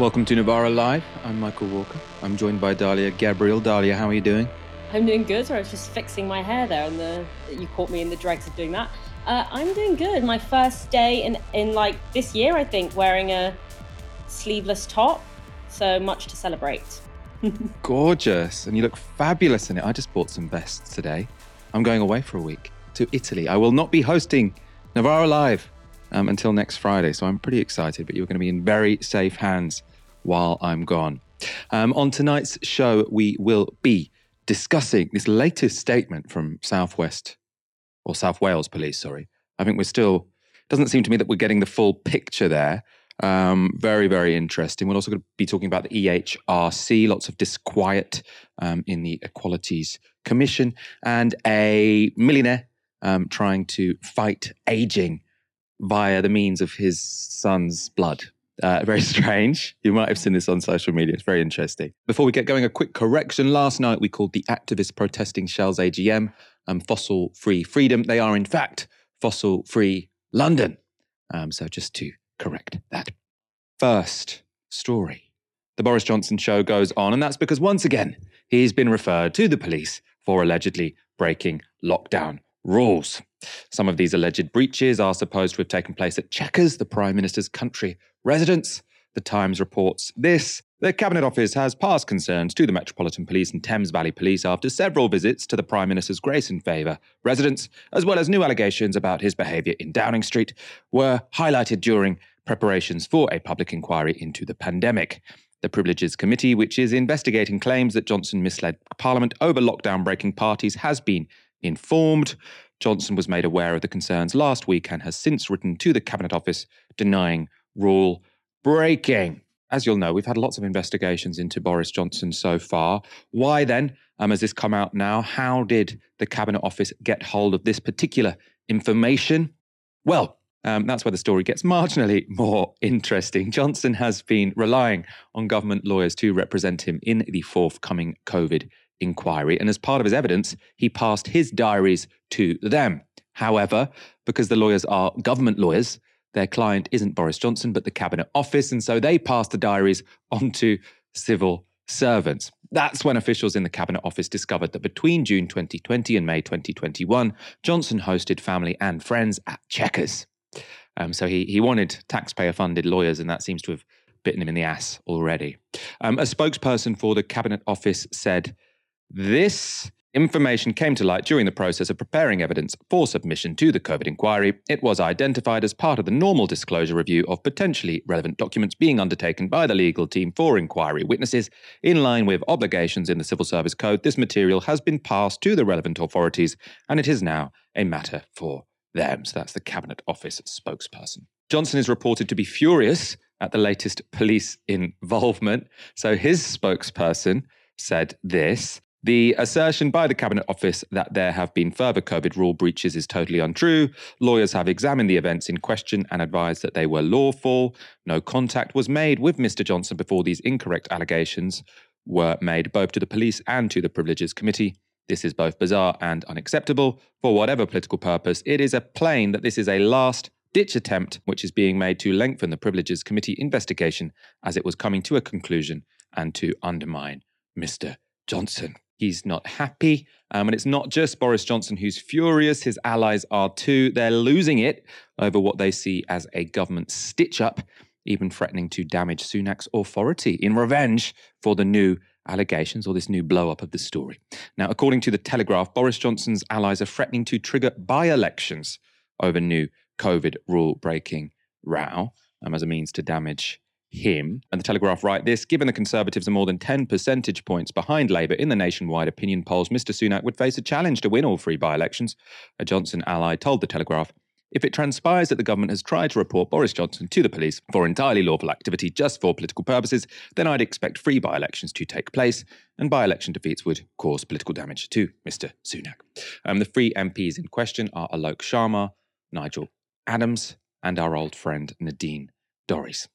Welcome to Novara Live. I'm Michael Walker. I'm joined by Dalia Gabriel. Dalia, how are you doing? I'm doing good. Sorry, I was just fixing my hair there, and the you caught me in the dregs of doing that. Uh, I'm doing good. My first day in in like this year, I think, wearing a sleeveless top. So much to celebrate. Gorgeous, and you look fabulous in it. I just bought some vests today. I'm going away for a week to Italy. I will not be hosting Novara Live um, until next Friday, so I'm pretty excited. But you're going to be in very safe hands while I'm gone. Um, on tonight's show, we will be discussing this latest statement from Southwest or South Wales Police. Sorry, I think we're still. Doesn't seem to me that we're getting the full picture there. Um, very, very interesting. We're also going to be talking about the EHRC, lots of disquiet um, in the Equalities Commission, and a millionaire um, trying to fight aging via the means of his son's blood. Uh, very strange. You might have seen this on social media. It's very interesting. Before we get going, a quick correction. Last night we called the activists protesting Shell's AGM um, fossil free freedom. They are, in fact, fossil free London. Um, so just to correct that. First story. The Boris Johnson show goes on, and that's because once again, he's been referred to the police for allegedly breaking lockdown rules. Some of these alleged breaches are supposed to have taken place at Chequers, the Prime Minister's country residence. The Times reports this. The Cabinet Office has passed concerns to the Metropolitan Police and Thames Valley Police after several visits to the Prime Minister's Grace and Favour residence, as well as new allegations about his behaviour in Downing Street, were highlighted during preparations for a public inquiry into the pandemic. The Privileges Committee, which is investigating claims that Johnson misled Parliament over lockdown breaking parties, has been informed. Johnson was made aware of the concerns last week and has since written to the Cabinet Office denying rule breaking. As you'll know, we've had lots of investigations into Boris Johnson so far. Why then um, has this come out now? How did the Cabinet Office get hold of this particular information? Well, um, that's where the story gets marginally more interesting. Johnson has been relying on government lawyers to represent him in the forthcoming COVID inquiry. And as part of his evidence, he passed his diaries to them. However, because the lawyers are government lawyers, their client isn't Boris Johnson, but the Cabinet Office. And so they passed the diaries on to civil servants. That's when officials in the Cabinet Office discovered that between June 2020 and May 2021, Johnson hosted family and friends at Chequers. Um, so he, he wanted taxpayer funded lawyers, and that seems to have bitten him in the ass already. Um, a spokesperson for the Cabinet Office said this information came to light during the process of preparing evidence for submission to the COVID inquiry. It was identified as part of the normal disclosure review of potentially relevant documents being undertaken by the legal team for inquiry witnesses. In line with obligations in the Civil Service Code, this material has been passed to the relevant authorities and it is now a matter for them. So that's the Cabinet Office spokesperson. Johnson is reported to be furious at the latest police involvement. So his spokesperson said this the assertion by the Cabinet Office that there have been further COVID rule breaches is totally untrue. Lawyers have examined the events in question and advised that they were lawful. No contact was made with Mr. Johnson before these incorrect allegations were made both to the police and to the Privileges Committee. This is both bizarre and unacceptable. For whatever political purpose, it is a plain that this is a last ditch attempt which is being made to lengthen the Privileges Committee investigation as it was coming to a conclusion and to undermine Mr. Johnson. He's not happy. Um, and it's not just Boris Johnson who's furious, his allies are too. They're losing it over what they see as a government stitch up, even threatening to damage Sunak's authority in revenge for the new allegations or this new blow up of the story. Now, according to the Telegraph, Boris Johnson's allies are threatening to trigger by elections over new COVID rule breaking row um, as a means to damage him. And the Telegraph write this given the Conservatives are more than 10 percentage points behind Labour in the nationwide opinion polls, Mr. Sunak would face a challenge to win all three by elections. A Johnson ally told the Telegraph. If it transpires that the government has tried to report Boris Johnson to the police for entirely lawful activity just for political purposes, then I'd expect free by elections to take place, and by election defeats would cause political damage to Mr. Sunak. Um, the three MPs in question are Alok Sharma, Nigel Adams, and our old friend Nadine Dorries.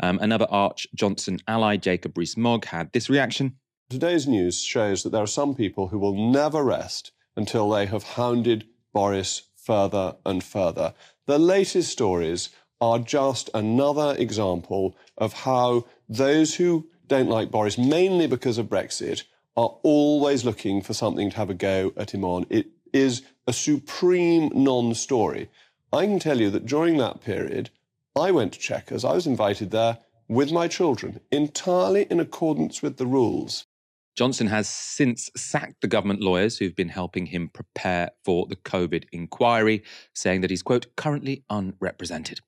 Um, another Arch Johnson ally, Jacob Rees-Mogg, had this reaction. Today's news shows that there are some people who will never rest until they have hounded Boris further and further. The latest stories are just another example of how those who don't like Boris, mainly because of Brexit, are always looking for something to have a go at him on. It is a supreme non story. I can tell you that during that period, I went to Chequers. I was invited there with my children, entirely in accordance with the rules. Johnson has since sacked the government lawyers who've been helping him prepare for the COVID inquiry, saying that he's, quote, currently unrepresented.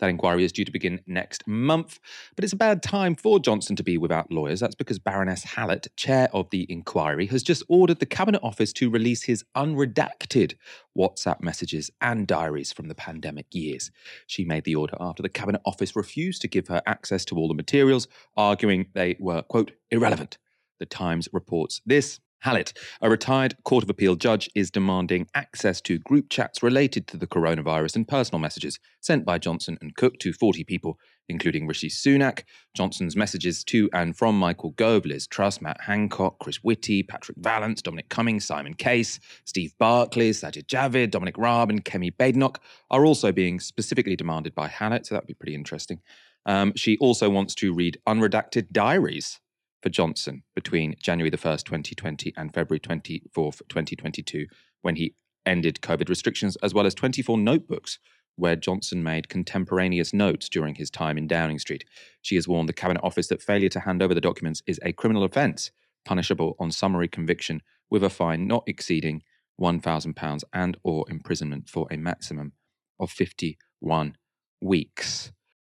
That inquiry is due to begin next month, but it's a bad time for Johnson to be without lawyers. That's because Baroness Hallett, chair of the inquiry, has just ordered the Cabinet Office to release his unredacted WhatsApp messages and diaries from the pandemic years. She made the order after the Cabinet Office refused to give her access to all the materials, arguing they were, quote, irrelevant. The Times reports this. Hallett, a retired Court of Appeal judge, is demanding access to group chats related to the coronavirus and personal messages sent by Johnson and Cook to 40 people, including Rishi Sunak. Johnson's messages to and from Michael Gove, Liz Truss, Matt Hancock, Chris Whitty, Patrick Vallance, Dominic Cummings, Simon Case, Steve Barclay, Sajid Javid, Dominic Raab, and Kemi Badenoch are also being specifically demanded by Hallett, so that'd be pretty interesting. Um, she also wants to read unredacted diaries for Johnson between January the 1st, 2020 and February 24th, 2022, when he ended COVID restrictions, as well as 24 notebooks where Johnson made contemporaneous notes during his time in Downing Street. She has warned the Cabinet Office that failure to hand over the documents is a criminal offence, punishable on summary conviction with a fine not exceeding £1,000 and or imprisonment for a maximum of 51 weeks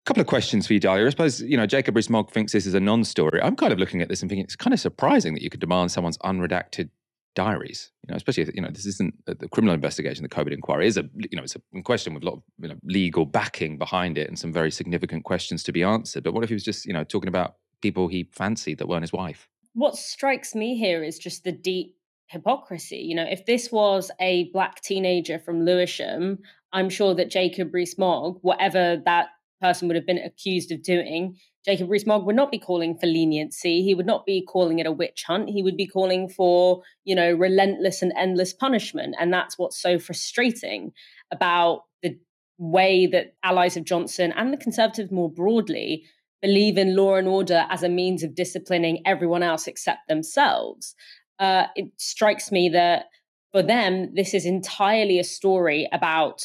couple of questions for you, Dalia. I suppose, you know, Jacob Rees-Mogg thinks this is a non-story. I'm kind of looking at this and thinking it's kind of surprising that you could demand someone's unredacted diaries. You know, especially if, you know, this isn't uh, the criminal investigation, the COVID inquiry is a, you know, it's a question with a lot of you know, legal backing behind it and some very significant questions to be answered. But what if he was just, you know, talking about people he fancied that weren't his wife? What strikes me here is just the deep hypocrisy. You know, if this was a black teenager from Lewisham, I'm sure that Jacob Rees-Mogg, whatever that person would have been accused of doing, Jacob Rees-Mogg would not be calling for leniency. He would not be calling it a witch hunt. He would be calling for, you know, relentless and endless punishment. And that's what's so frustrating about the way that allies of Johnson and the Conservatives more broadly believe in law and order as a means of disciplining everyone else except themselves. Uh, it strikes me that for them, this is entirely a story about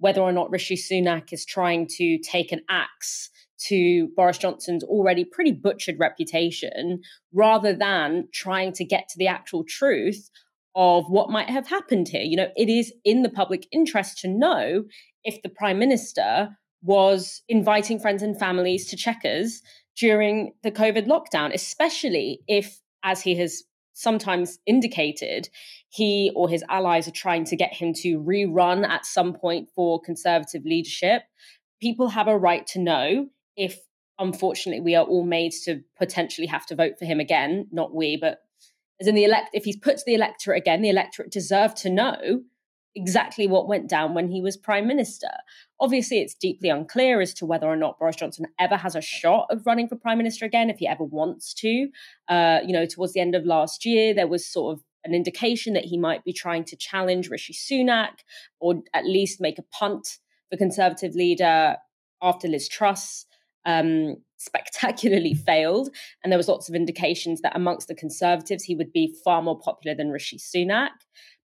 whether or not Rishi Sunak is trying to take an axe to Boris Johnson's already pretty butchered reputation rather than trying to get to the actual truth of what might have happened here. You know, it is in the public interest to know if the prime minister was inviting friends and families to Chequers during the COVID lockdown, especially if, as he has sometimes indicated he or his allies are trying to get him to rerun at some point for conservative leadership. People have a right to know if, unfortunately, we are all made to potentially have to vote for him again. Not we, but as in the elect, if he's put to the electorate again, the electorate deserve to know exactly what went down when he was prime minister. Obviously, it's deeply unclear as to whether or not Boris Johnson ever has a shot of running for prime minister again, if he ever wants to. Uh, you know, towards the end of last year, there was sort of an indication that he might be trying to challenge Rishi Sunak or at least make a punt for Conservative leader after Liz Truss um, spectacularly failed. And there was lots of indications that amongst the Conservatives, he would be far more popular than Rishi Sunak.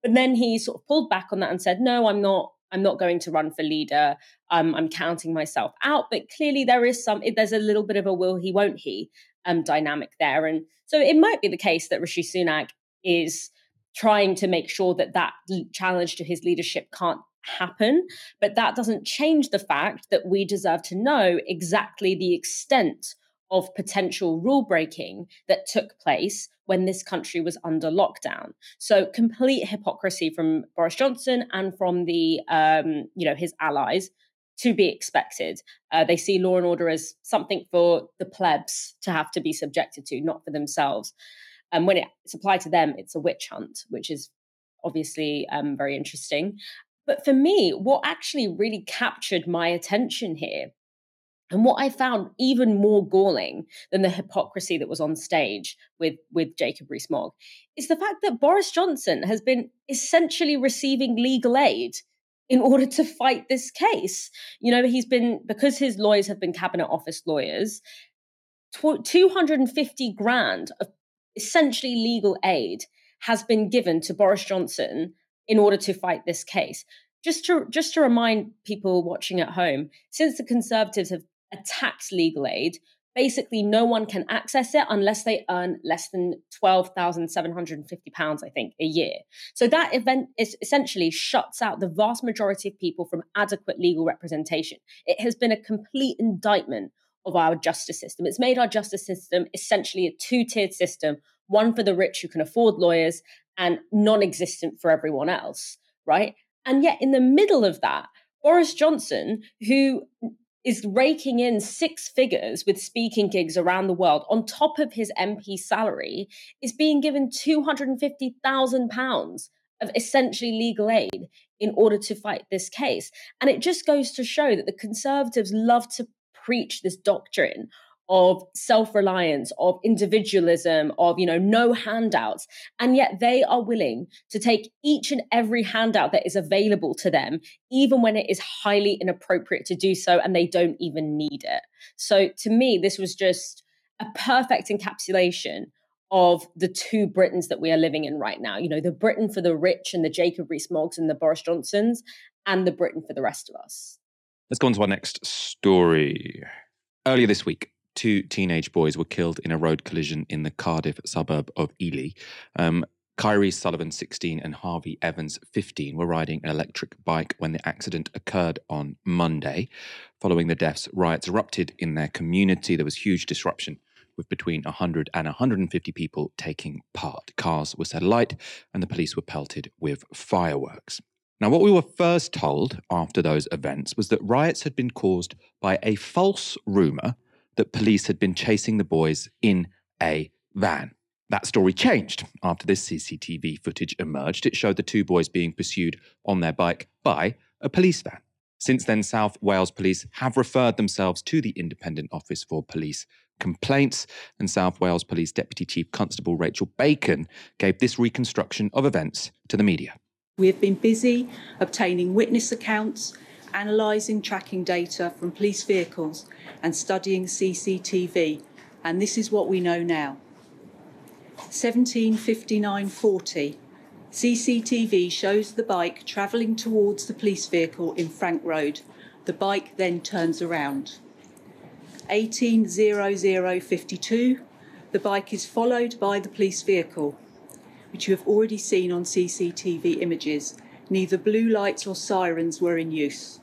But then he sort of pulled back on that and said, no, I'm not. I'm not going to run for leader. Um, I'm counting myself out. But clearly, there is some. There's a little bit of a will he, won't he um, dynamic there, and so it might be the case that Rishi Sunak is trying to make sure that that challenge to his leadership can't happen. But that doesn't change the fact that we deserve to know exactly the extent of potential rule breaking that took place when this country was under lockdown. So complete hypocrisy from Boris Johnson and from the um, you know his allies to be expected. Uh, they see law and order as something for the plebs to have to be subjected to, not for themselves. And when it's applied to them, it's a witch hunt, which is obviously um, very interesting. But for me, what actually really captured my attention here, and what I found even more galling than the hypocrisy that was on stage with, with Jacob Rees-Mogg, is the fact that Boris Johnson has been essentially receiving legal aid in order to fight this case. You know, he's been, because his lawyers have been cabinet office lawyers, 250 grand of essentially legal aid has been given to Boris Johnson in order to fight this case. Just to just to remind people watching at home, since the Conservatives have attacked legal aid, basically no one can access it unless they earn less than £12,750, I think, a year. So that event is essentially shuts out the vast majority of people from adequate legal representation. It has been a complete indictment of our justice system. It's made our justice system essentially a two tiered system one for the rich who can afford lawyers and non existent for everyone else, right? And yet, in the middle of that, Boris Johnson, who is raking in six figures with speaking gigs around the world on top of his MP salary, is being given £250,000 of essentially legal aid in order to fight this case. And it just goes to show that the Conservatives love to preach this doctrine of self-reliance of individualism of you know no handouts and yet they are willing to take each and every handout that is available to them even when it is highly inappropriate to do so and they don't even need it so to me this was just a perfect encapsulation of the two Britains that we are living in right now. You know, the Britain for the rich and the Jacob Rees-Moggs and the Boris Johnsons, and the Britain for the rest of us. Let's go on to our next story. Earlier this week, two teenage boys were killed in a road collision in the Cardiff suburb of Ely. Um, Kyrees Sullivan, 16, and Harvey Evans, 15, were riding an electric bike when the accident occurred on Monday. Following the deaths, riots erupted in their community. There was huge disruption, with between 100 and 150 people taking part. Cars were set alight, and the police were pelted with fireworks. Now, what we were first told after those events was that riots had been caused by a false rumour that police had been chasing the boys in a van. That story changed after this CCTV footage emerged. It showed the two boys being pursued on their bike by a police van. Since then, South Wales Police have referred themselves to the Independent Office for Police Complaints, and South Wales Police Deputy Chief Constable Rachel Bacon gave this reconstruction of events to the media. We have been busy obtaining witness accounts, analysing tracking data from police vehicles, and studying CCTV, and this is what we know now. 1759.40. CCTV shows the bike travelling towards the police vehicle in Frank Road. The bike then turns around. 18.00.52. The bike is followed by the police vehicle, which you have already seen on CCTV images. Neither blue lights or sirens were in use.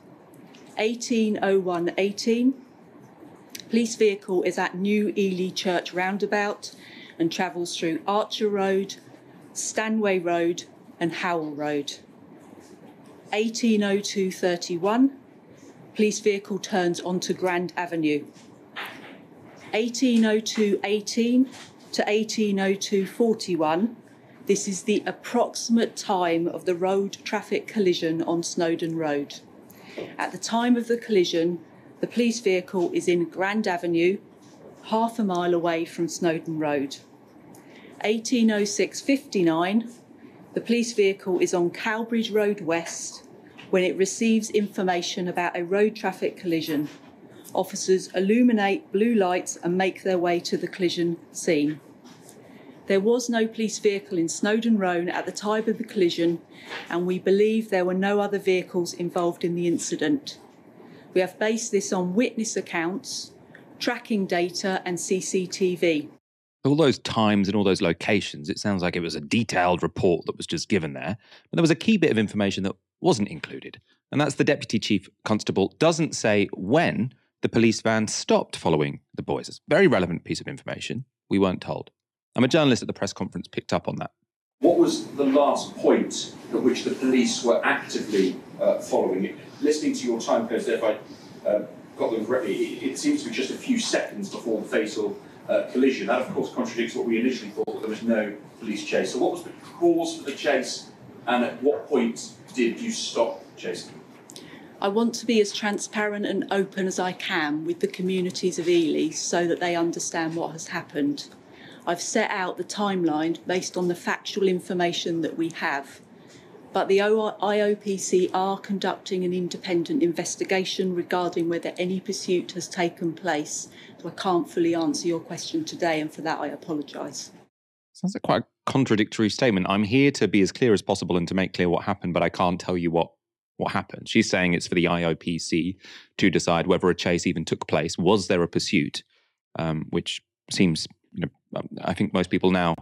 18.01.18. Police vehicle is at New Ely Church roundabout and travels through Archer Road, Stanway Road, and Howell Road. 1802.31, police vehicle turns onto Grand Avenue. 1802.18 to 1802.41, this is the approximate time of the road traffic collision on Snowden Road. At the time of the collision, the police vehicle is in Grand Avenue, half a mile away from Snowden Road. 1806.59, the police vehicle is on Cowbridge Road West when it receives information about a road traffic collision. Officers illuminate blue lights and make their way to the collision scene. There was no police vehicle in Snowden Road at the time of the collision, and we believe there were no other vehicles involved in the incident. We have based this on witness accounts, tracking data, and CCTV. All those times and all those locations, it sounds like it was a detailed report that was just given there. But there was a key bit of information that wasn't included. And that's the Deputy Chief Constable doesn't say when the police van stopped following the boys. It's a very relevant piece of information. We weren't told. I'm a journalist at the press conference picked up on that. What was the last point at which the police were actively uh, following it? Listening to your time codes there, if I uh, got them correctly, it, it, seems to be just a few seconds before the fatal uh, collision. That, of course, contradicts what we initially thought, there was no police chase. So, what was the cause for the chase, and at what point did you stop chasing? I want to be as transparent and open as I can with the communities of Ely so that they understand what has happened. I've set out the timeline based on the factual information that we have. but the IOPC are conducting an independent investigation regarding whether any pursuit has taken place. So I can't fully answer your question today, and for that I apologise. Sounds like quite a contradictory statement. I'm here to be as clear as possible and to make clear what happened, but I can't tell you what what happened. She's saying it's for the IOPC to decide whether a chase even took place. Was there a pursuit? Um, which seems, I think most people now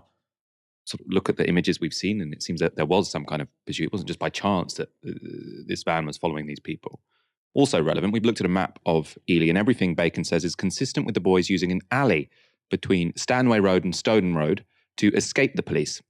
sort of look at the images we've seen, and it seems that there was some kind of pursuit. It wasn't just by chance that uh, this van was following these people. Also relevant, we've looked at a map of Ely, and everything Bacon says is consistent with the boys using an alley between Stanway Road and Snowden Road to escape the police.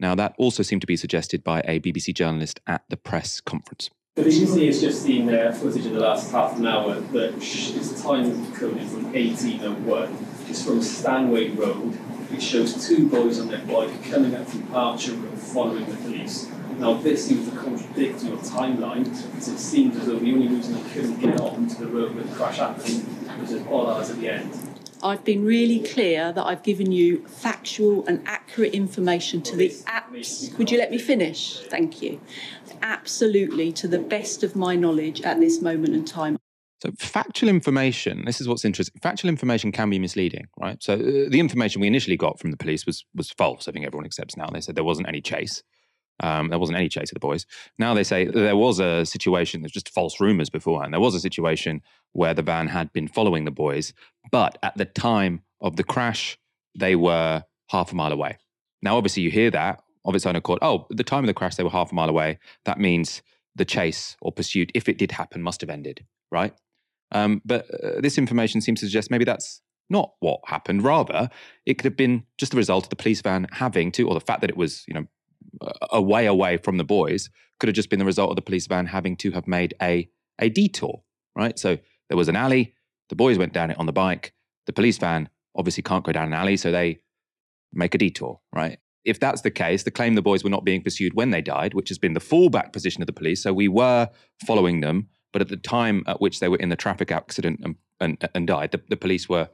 Now, that also seemed to be suggested by a BBC journalist at the press conference. The BBC has just seen uh, footage of the last half an hour that a time coded from 1801. It's from Stanway Road it shows two boys on their bike coming up from Archer Road following the police. Now, this seems to contradict your timeline because it seems as though the only reason they couldn't get on to the road where the crash happened was at odd hours at the end. I've been really clear that I've given you factual and accurate information to the apps. Would you let me finish? Thank you. Absolutely, to the best of my knowledge at this moment in time. So, factual information, this is what's interesting. Factual information can be misleading, right? So, uh, the information we initially got from the police was, was false. I think everyone accepts now. They said there wasn't any chase. Um, there wasn't any chase of the boys. Now they say there was a situation, there's just false rumors beforehand. There was a situation where the van had been following the boys, but at the time of the crash, they were half a mile away. Now, obviously, you hear that of its own accord. Oh, at the time of the crash, they were half a mile away. That means the chase or pursuit, if it did happen, must have ended, right? Um, but uh, this information seems to suggest maybe that's not what happened. Rather, it could have been just the result of the police van having to, or the fact that it was, you know, a way away from the boys, could have just been the result of the police van having to have made a a detour, right? So there was an alley. The boys went down it on the bike. The police van obviously can't go down an alley, so they make a detour, right? If that's the case, the claim the boys were not being pursued when they died, which has been the fallback position of the police, so we were following them but at the time at which they were in the traffic accident and, and, and died, the, the police were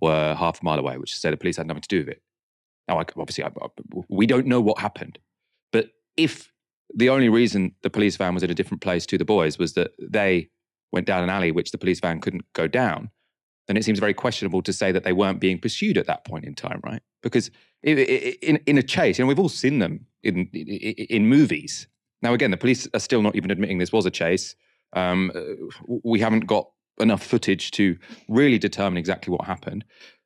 were half a mile away, which said the police had nothing to do with it. Now, I, obviously, I, we don't know what happened, if the only reason the police van was in a different place to the boys was that they went down an alley which the police van couldn't go down, then it seems very questionable to say that they weren't being pursued at that point in time, right? Because in, in a chase, and we've all seen them in, in, in movies. Now, again, the police are still not even admitting this was a chase. Um, uh, we haven't got enough footage to really determine exactly what happened.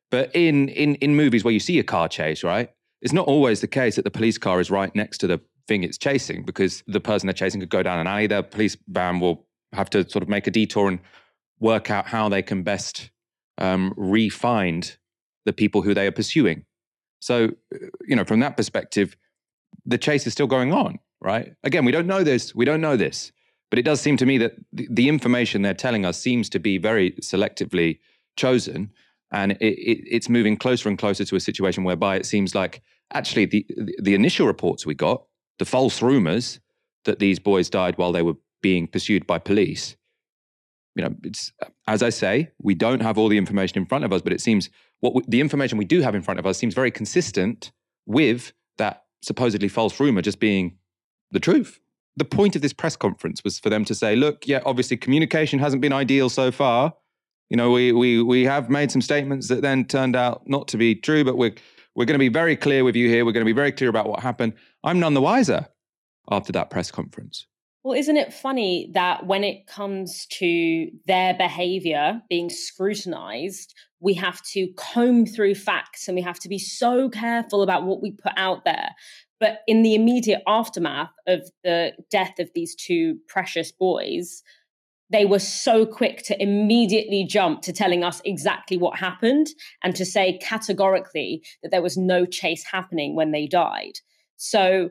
But in, in, in movies where you see a car chase, right, it's not always the case that the police car is right next to the thing it's chasing because the person they're chasing could go down an alley. The police van will have to sort of make a detour and work out how they can best um, re-find the people who they are pursuing. So, uh, you know, from that perspective, the chase is still going on, right? Again, we don't know this. We don't know this. But it does seem to me that the, the information they're telling us seems to be very selectively chosen. And it, it, it's moving closer and closer to a situation whereby it seems like actually the, the initial reports we got, the false rumors that these boys died while they were being pursued by police, you know, it's as I say, we don't have all the information in front of us, but it seems what we, the information we do have in front of us seems very consistent with that supposedly false rumor just being the truth the point of this press conference was for them to say, look, yeah, obviously communication hasn't been ideal so far. You know, we we we have made some statements that then turned out not to be true, but we're we're going to be very clear with you here. We're going to be very clear about what happened. I'm none the wiser after that press conference. Well, isn't it funny that when it comes to their behavior being scrutinized, we have to comb through facts and we have to be so careful about what we put out there. But in the immediate aftermath of the death of these two precious boys, they were so quick to immediately jump to telling us exactly what happened and to say categorically that there was no chase happening when they died. So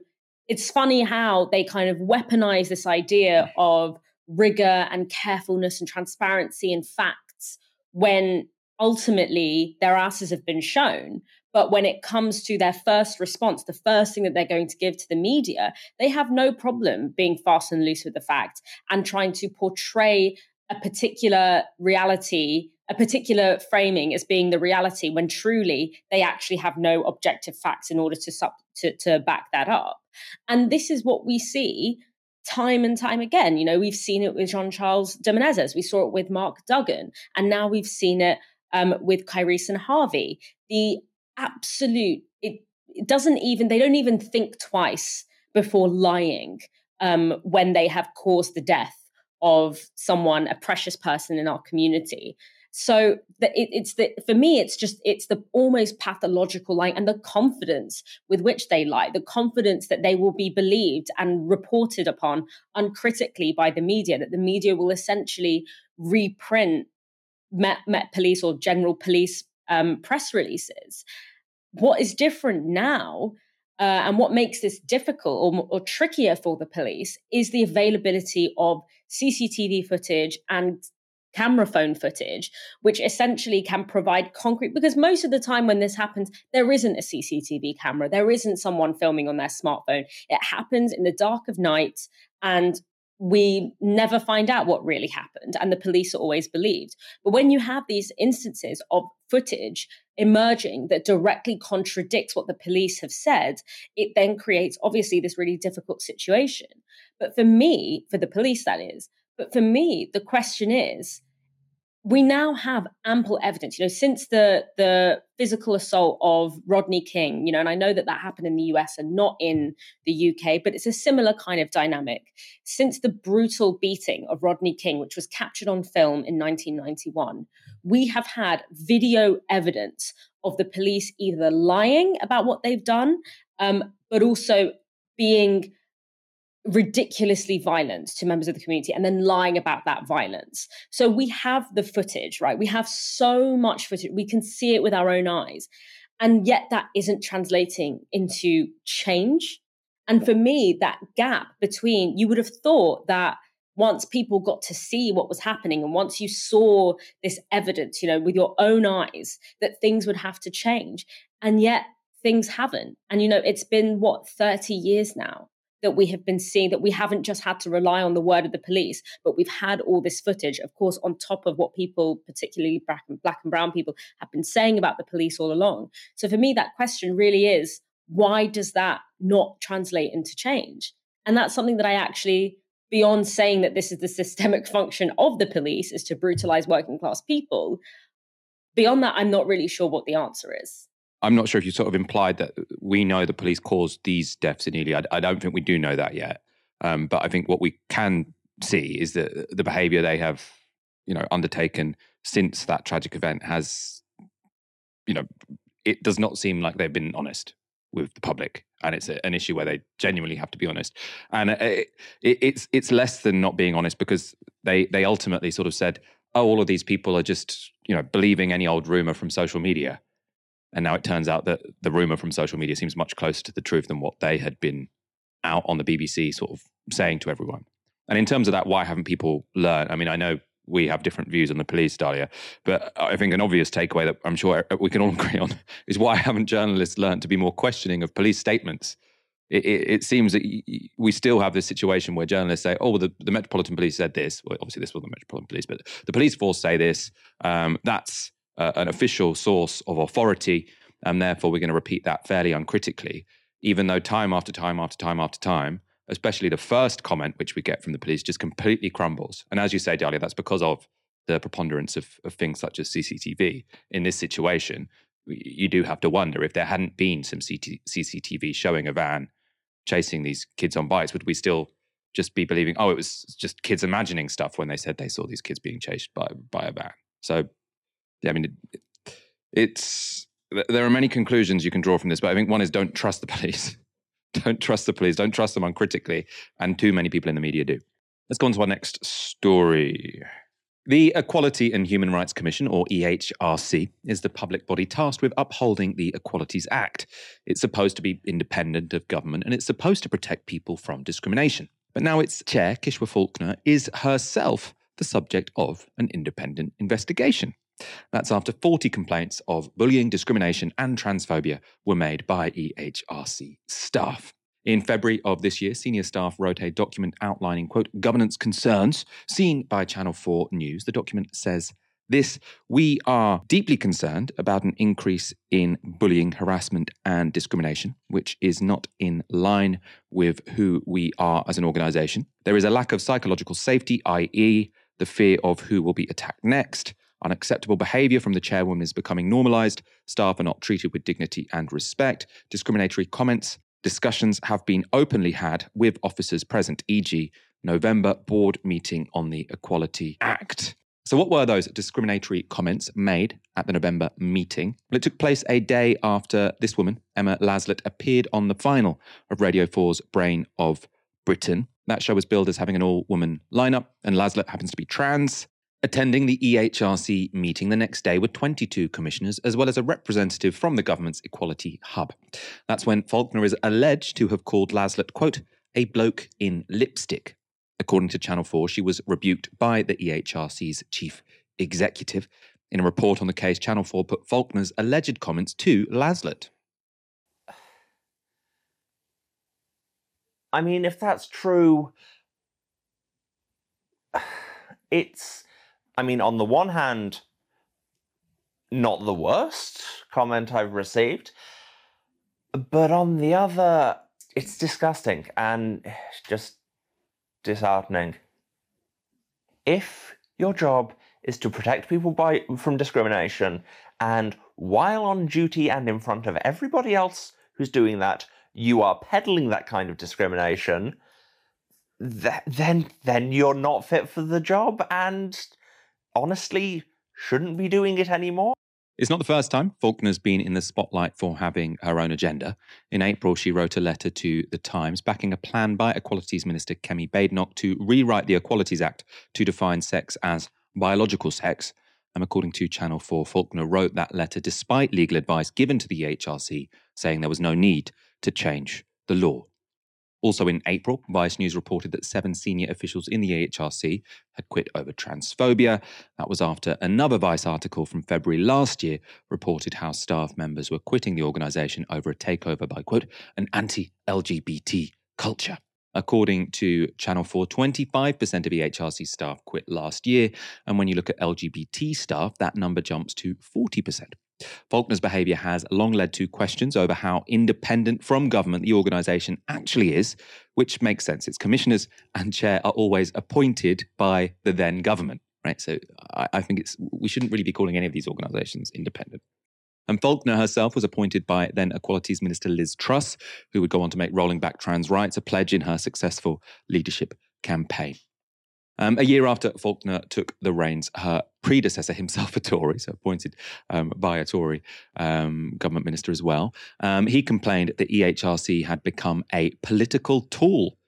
it's funny how they kind of weaponize this idea of rigor and carefulness and transparency and facts when ultimately their asses have been shown. But when it comes to their first response, the first thing that they're going to give to the media, they have no problem being fast and loose with the fact and trying to portray a particular reality a particular framing as being the reality when truly they actually have no objective facts in order to, to, to back that up. And this is what we see time and time again. You know, we've seen it with Jean Charles de Menezes, we saw it with Mark Duggan, and now we've seen it um, with Kyrees and Harvey. The absolute, it, it, doesn't even, they don't even think twice before lying um, when they have caused the death of someone, a precious person in our community. So the, it, it's the for me, it's just it's the almost pathological lie and the confidence with which they lie, the confidence that they will be believed and reported upon uncritically by the media, that the media will essentially reprint Met, Met Police or General Police um, press releases. What is different now uh, and what makes this difficult or, or, trickier for the police is the availability of CCTV footage and camera phone footage, which essentially can provide concrete. Because most of the time when this happens, there isn't a CCTV camera, there isn't someone filming on their smartphone. It happens in the dark of night, and we never find out what really happened, and the police are always believed. But when you have these instances of footage emerging that directly contradicts what the police have said, it then creates obviously this really difficult situation. But for me, for the police, that is, but for me, the question is we now have ample evidence, you know, since the the physical assault of Rodney King, you know, and I know that that happened in the US and not in the UK, but it's a similar kind of dynamic. Since the brutal beating of Rodney King, which was captured on film in 1991, we have had video evidence of the police either lying about what they've done, um, but also being ridiculously violent to members of the community and then lying about that violence. So we have the footage, right? We have so much footage. We can see it with our own eyes. And yet that isn't translating into change. And for me, that gap between, you would have thought that once people got to see what was happening and once you saw this evidence, you know, with your own eyes, that things would have to change. And yet things haven't. And, you know, it's been what, 30 years now that we have been seeing that we haven't just had to rely on the word of the police, but we've had all this footage, of course, on top of what people, particularly black and, black and brown people, have been saying about the police all along. So for me, that question really is why does that not translate into change? And that's something that I actually, beyond saying that this is the systemic function of the police, is to brutalize working class people. Beyond that, I'm not really sure what the answer is. I'm not sure if you sort of implied that we know the police caused these deaths in Ely. I, I don't think we do know that yet. Um, but I think what we can see is that the behaviour they have, you know, undertaken since that tragic event has, you know, it does not seem like they've been honest with the public, and it's a, an issue where they genuinely have to be honest. And it, it, it's it's less than not being honest because they they ultimately sort of said, "Oh, all of these people are just you know believing any old rumor from social media." And now it turns out that the rumor from social media seems much closer to the truth than what they had been out on the BBC sort of saying to everyone. And in terms of that, why haven't people learned? I mean, I know we have different views on the police, Dalia, but I think an obvious takeaway that I'm sure we can all agree on is why haven't journalists learned to be more questioning of police statements? It, it, it seems that we still have this situation where journalists say, "Oh, the, the Metropolitan Police said this." Well, obviously, this was the Metropolitan Police, but the police force say this. Um, that's uh, an official source of authority, and therefore we're going to repeat that fairly uncritically, even though time after time after time after time, especially the first comment which we get from the police just completely crumbles. And as you say, Dalia, that's because of the preponderance of, of things such as CCTV. In this situation, you do have to wonder if there hadn't been some CCTV showing a van chasing these kids on bikes, would we still just be believing, oh, it was just kids imagining stuff when they said they saw these kids being chased by by a van? So I mean, it, it's there are many conclusions you can draw from this, but I think one is don't trust the police. don't trust the police. Don't trust them uncritically, and too many people in the media do. Let's go on to our next story. The Equality and Human Rights Commission, or EHRC, is the public body tasked with upholding the Equalities Act. It's supposed to be independent of government and it's supposed to protect people from discrimination. But now its chair, Kishwer Falkner, is herself the subject of an independent investigation. That's after 40 complaints of bullying, discrimination, and transphobia were made by EHRC staff. In February of this year, senior staff wrote a document outlining, quote, governance concerns seen by Channel 4 News. The document says this, we are deeply concerned about an increase in bullying, harassment, and discrimination, which is not in line with who we are as an organization. There is a lack of psychological safety, i.e., the fear of who will be attacked next. Unacceptable behavior from the chairwoman is becoming normalized. Staff are not treated with dignity and respect. Discriminatory comments, discussions have been openly had with officers present, e.g., November board meeting on the Equality Act. So, what were those discriminatory comments made at the November meeting? Well, it took place a day after this woman, Emma Laslett, appeared on the final of Radio 4's Brain of Britain. That show was billed as having an all woman lineup, and Laslett happens to be trans. Attending the EHRC meeting the next day were 22 commissioners, as well as a representative from the government's Equality Hub. That's when Falkner is alleged to have called Laslett, quote, a bloke in lipstick, According to Channel 4, she was rebuked by the EHRC's chief executive. In a report on the case, Channel 4 put Falkner's alleged comments to Laslett. I mean, if that's true, it's, I mean, on the one hand, not the worst comment I've received, but on the other, it's disgusting and just disheartening. If your job is to protect people by, from discrimination, and while on duty and in front of everybody else who's doing that, you are peddling that kind of discrimination, th- then then you're not fit for the job, and honestly, shouldn't be doing it anymore. It's not the first time Falkner's been in the spotlight for having her own agenda. In April, she wrote a letter to The Times backing a plan by Equalities Minister Kemi Badenoch to rewrite the Equalities Act to define sex as biological sex. And according to Channel 4, Falkner wrote that letter despite legal advice given to the EHRC saying there was no need to change the law. Also in April, Vice News reported that seven senior officials in the EHRC had quit over transphobia. That was after another Vice article from February last year reported how staff members were quitting the organisation over a takeover by, quote, an anti LGBT culture. According to Channel 4, 25% of EHRC staff quit last year. And when you look at LGBT staff, that number jumps to 40%. Falkner's behaviour has long led to questions over how independent from government the organisation actually is, which makes sense. Its commissioners and chair are always appointed by the then government, right? So I, I think it's we shouldn't really be calling any of these organisations independent. And Falkner herself was appointed by then Equalities Minister Liz Truss, who would go on to make rolling back trans rights a pledge in her successful leadership campaign. Um, a year after Falkner took the reins, her predecessor, himself a Tory, so appointed um, by a Tory um, government minister as well, um, he complained that the EHRC had become a political tool.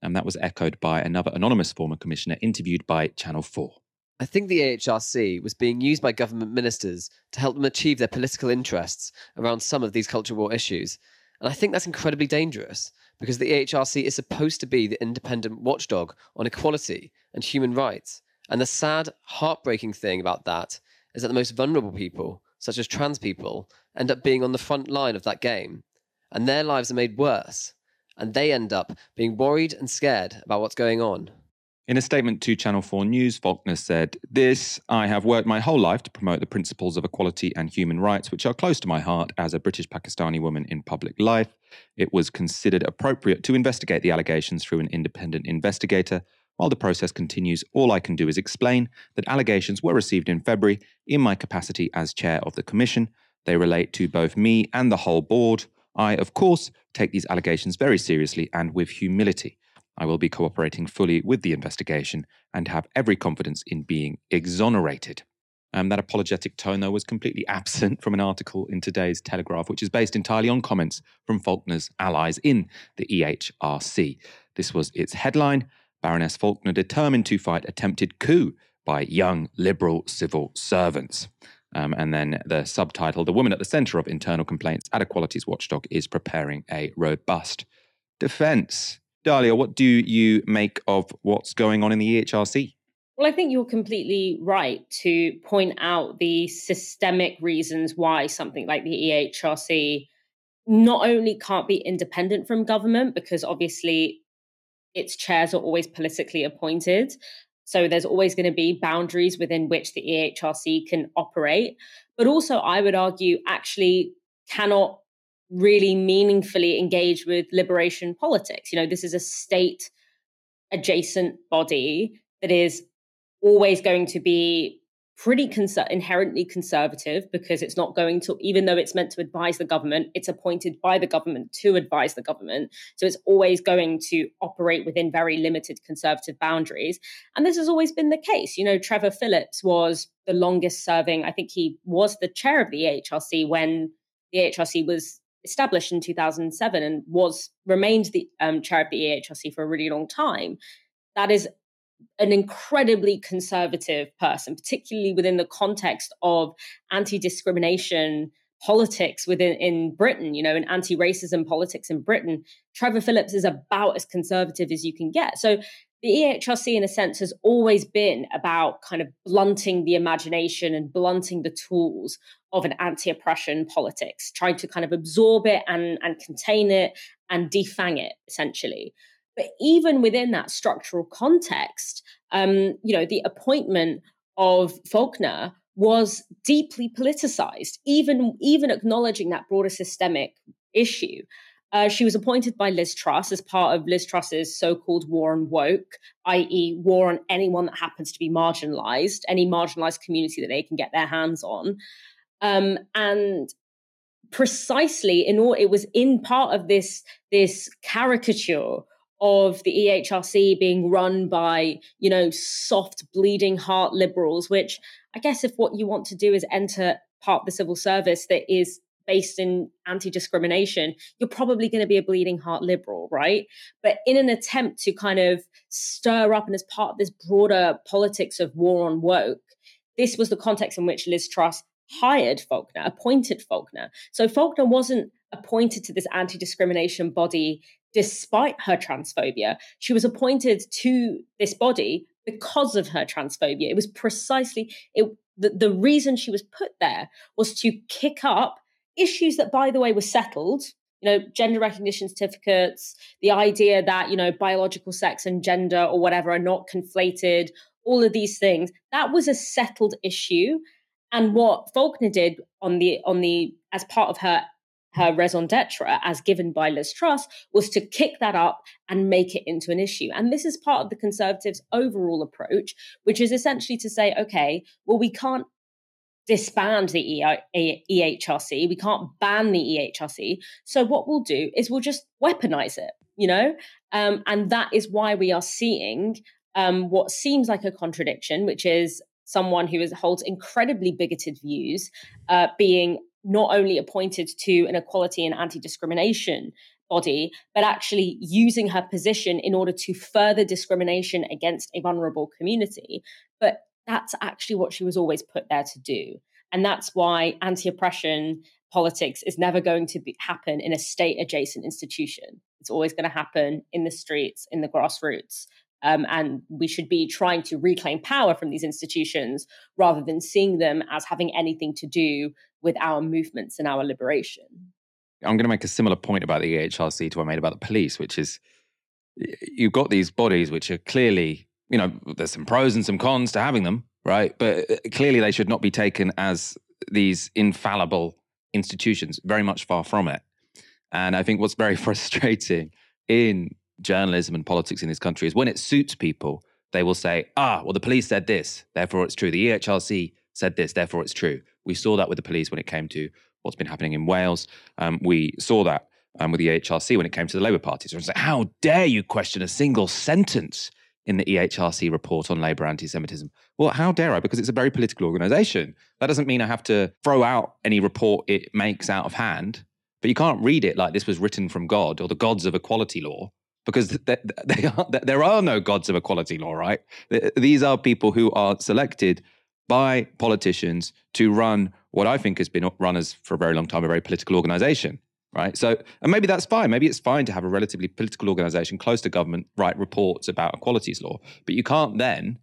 And that was echoed by another anonymous former commissioner interviewed by Channel 4. I think the EHRC was being used by government ministers to help them achieve their political interests around some of these cultural war issues. And I think that's incredibly dangerous because the EHRC is supposed to be the independent watchdog on equality and human rights. And the sad, heartbreaking thing about that is that the most vulnerable people, such as trans people, end up being on the front line of that game. And their lives are made worse. And they end up being worried and scared about what's going on. In a statement to Channel 4 News, Falkner said, This, I have worked my whole life to promote the principles of equality and human rights, which are close to my heart as a British Pakistani woman in public life. It was considered appropriate to investigate the allegations through an independent investigator. While the process continues, all I can do is explain that allegations were received in February in my capacity as chair of the commission. They relate to both me and the whole board. I, of course, take these allegations very seriously and with humility. I will be cooperating fully with the investigation and have every confidence in being exonerated. Um, that apologetic tone, though, was completely absent from an article in today's Telegraph, which is based entirely on comments from Falkner's allies in the EHRC. This was its headline Baroness Falkner determined to fight attempted coup by young liberal civil servants. Um, and then the subtitle The woman at the centre of internal complaints at Equalities Watchdog is preparing a robust defence. Dalia, what do you make of what's going on in the EHRC? Well, I think you're completely right to point out the systemic reasons why something like the EHRC not only can't be independent from government, because obviously its chairs are always politically appointed, So there's always going to be boundaries within which the EHRC can operate. But also, I would argue, actually cannot really meaningfully engage with liberation politics. You know, this is a state adjacent body that is always going to be pretty conser- inherently conservative because it's not going to even though it's meant to advise the government it's appointed by the government to advise the government. So it's always going to operate within very limited conservative boundaries. And this has always been the case. You know Trevor Phillips was the longest serving I think he was the chair of the EHRC when the HRC was established in 2007 and was remained the um, chair of the EHRC for a really long time that is an incredibly conservative person, particularly within the context of anti-discrimination politics within in Britain, you know, and anti-racism politics in Britain. Trevor Phillips is about as conservative as you can get. So the EHRC, in a sense, has always been about kind of blunting the imagination and blunting the tools of an anti-oppression politics, trying to kind of absorb it and, and contain it and defang it, essentially. But even within that structural context, um, you know, the appointment of Falkner was deeply politicized, even, even acknowledging that broader systemic issue. Uh, she was appointed by Liz Truss as part of Liz Truss's so called war on woke, i.e., war on anyone that happens to be marginalized, any marginalized community that they can get their hands on. Um, and precisely in all, it was in part of this, this caricature of the EHRC being run by, you know, soft, bleeding heart liberals, which I guess if what you want to do is enter part of the civil service that is based in anti discrimination, you're probably going to be a bleeding heart liberal, right? But in an attempt to kind of stir up and as part of this broader politics of war on woke, this was the context in which Liz Truss hired Falkner, appointed Falkner. So Falkner wasn't appointed to this anti discrimination body despite her transphobia. She was appointed to this body because of her transphobia. It was precisely it, the, the reason she was put there was to kick up issues that, by the way, were settled. You know, gender recognition certificates, the idea that, you know, biological sex and gender or whatever are not conflated, all of these things. That was a settled issue. And what Falkner did on the on the as part of her her raison d'etre, as given by Liz Truss, was to kick that up and make it into an issue. And this is part of the Conservatives' overall approach, which is essentially to say, okay, well, we can't disband the EHRC, we can't ban the EHRC. So what we'll do is we'll just weaponize it, you know? Um, and that is why we are seeing um, what seems like a contradiction, which is someone who is, holds incredibly bigoted views uh, being not only appointed to an equality and anti discrimination body, but actually using her position in order to further discrimination against a vulnerable community. But that's actually what she was always put there to do. And that's why anti oppression politics is never going to be, happen in a state adjacent institution. It's always going to happen in the streets, in the grassroots. Um, and we should be trying to reclaim power from these institutions rather than seeing them as having anything to do with our movements and our liberation. I'm going to make a similar point about the EHRC to what I made about the police, which is you've got these bodies which are clearly, you know, there's some pros and some cons to having them, right? But uh, clearly they should not be taken as these infallible institutions, very much far from it. And I think what's very frustrating in journalism and politics in this country is when it suits people, they will say, ah, well, the police said this, therefore it's true. The EHRC said this, therefore it's true. We saw that with the police when it came to what's been happening in Wales. Um, we saw that um, with the EHRC when it came to the Labour Party. So it's like, how dare you question a single sentence in the EHRC report on Labour anti Semitism? Well, how dare I? Because it's a very political organisation. That doesn't mean I have to throw out any report it makes out of hand, but you can't read it like this was written from God or the gods of equality law because they, they are, there are no gods of equality law, right? These are people who are selected by politicians to run what I think has been run as for a very long time a very political organization, right? So, and maybe that's fine. Maybe it's fine to have a relatively political organization close to government write reports about equalities law, but you can't then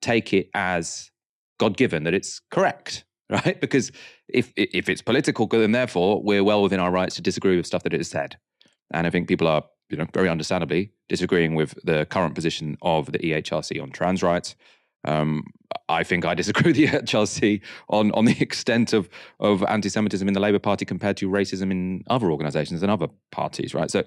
take it as God given that it's correct, right? Because if if it's political, then therefore we're well within our rights to disagree with stuff that it has said. And I think people are you know, very understandably disagreeing with the current position of the EHRC on trans rights. Um, I think I disagree with the EHRC on, on the extent of, of anti Semitism in the Labour Party compared to racism in other organisations and other parties, right? So